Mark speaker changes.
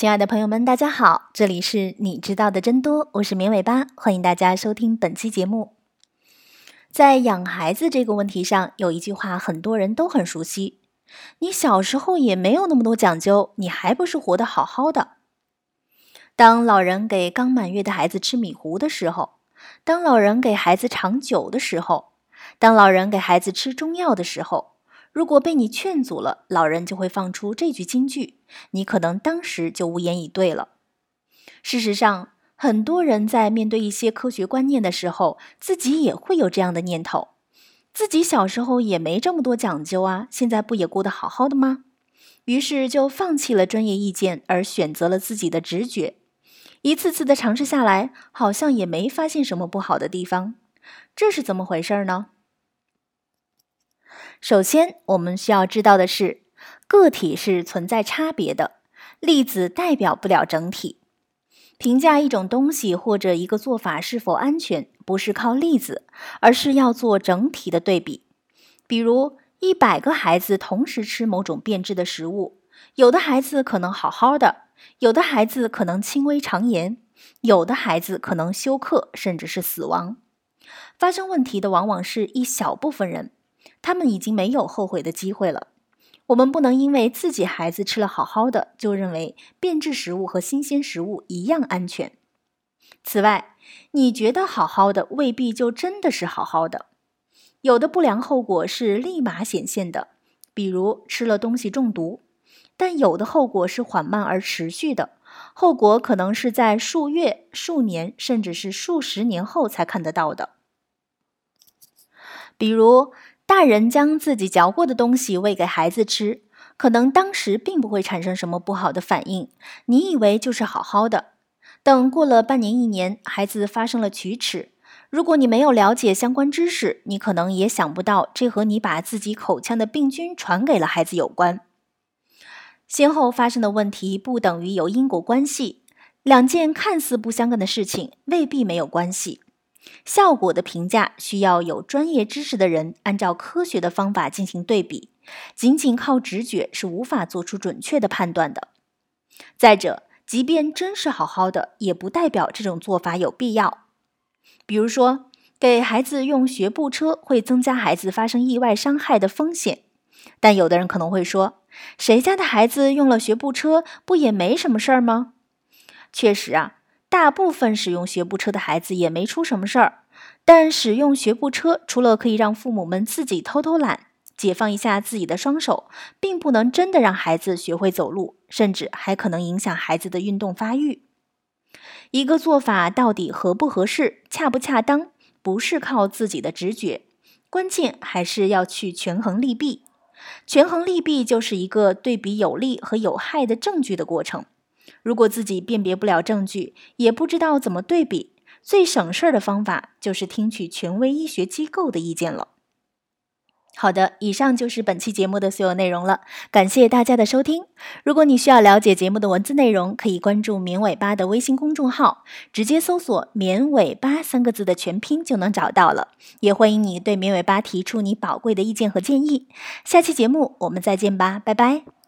Speaker 1: 亲爱的朋友们，大家好，这里是你知道的真多，我是绵尾巴，欢迎大家收听本期节目。在养孩子这个问题上，有一句话很多人都很熟悉：你小时候也没有那么多讲究，你还不是活得好好的？当老人给刚满月的孩子吃米糊的时候，当老人给孩子尝酒的时候，当老人给孩子吃中药的时候。如果被你劝阻了，老人就会放出这句金句，你可能当时就无言以对了。事实上，很多人在面对一些科学观念的时候，自己也会有这样的念头：自己小时候也没这么多讲究啊，现在不也过得好好的吗？于是就放弃了专业意见，而选择了自己的直觉。一次次的尝试下来，好像也没发现什么不好的地方，这是怎么回事呢？首先，我们需要知道的是，个体是存在差别的，例子代表不了整体。评价一种东西或者一个做法是否安全，不是靠例子，而是要做整体的对比。比如，一百个孩子同时吃某种变质的食物，有的孩子可能好好的，有的孩子可能轻微肠炎，有的孩子可能休克，甚至是死亡。发生问题的往往是一小部分人。他们已经没有后悔的机会了。我们不能因为自己孩子吃了好好的，就认为变质食物和新鲜食物一样安全。此外，你觉得好好的，未必就真的是好好的。有的不良后果是立马显现的，比如吃了东西中毒；但有的后果是缓慢而持续的，后果可能是在数月、数年，甚至是数十年后才看得到的。比如。大人将自己嚼过的东西喂给孩子吃，可能当时并不会产生什么不好的反应，你以为就是好好的。等过了半年一年，孩子发生了龋齿，如果你没有了解相关知识，你可能也想不到这和你把自己口腔的病菌传给了孩子有关。先后发生的问题不等于有因果关系，两件看似不相干的事情未必没有关系。效果的评价需要有专业知识的人按照科学的方法进行对比，仅仅靠直觉是无法做出准确的判断的。再者，即便真是好好的，也不代表这种做法有必要。比如说，给孩子用学步车会增加孩子发生意外伤害的风险，但有的人可能会说，谁家的孩子用了学步车不也没什么事儿吗？确实啊。大部分使用学步车的孩子也没出什么事儿，但使用学步车除了可以让父母们自己偷偷懒，解放一下自己的双手，并不能真的让孩子学会走路，甚至还可能影响孩子的运动发育。一个做法到底合不合适、恰不恰当，不是靠自己的直觉，关键还是要去权衡利弊。权衡利弊就是一个对比有利和有害的证据的过程。如果自己辨别不了证据，也不知道怎么对比，最省事儿的方法就是听取权威医学机构的意见了。好的，以上就是本期节目的所有内容了，感谢大家的收听。如果你需要了解节目的文字内容，可以关注“绵尾巴”的微信公众号，直接搜索“绵尾巴”三个字的全拼就能找到了。也欢迎你对绵尾巴提出你宝贵的意见和建议。下期节目我们再见吧，拜拜。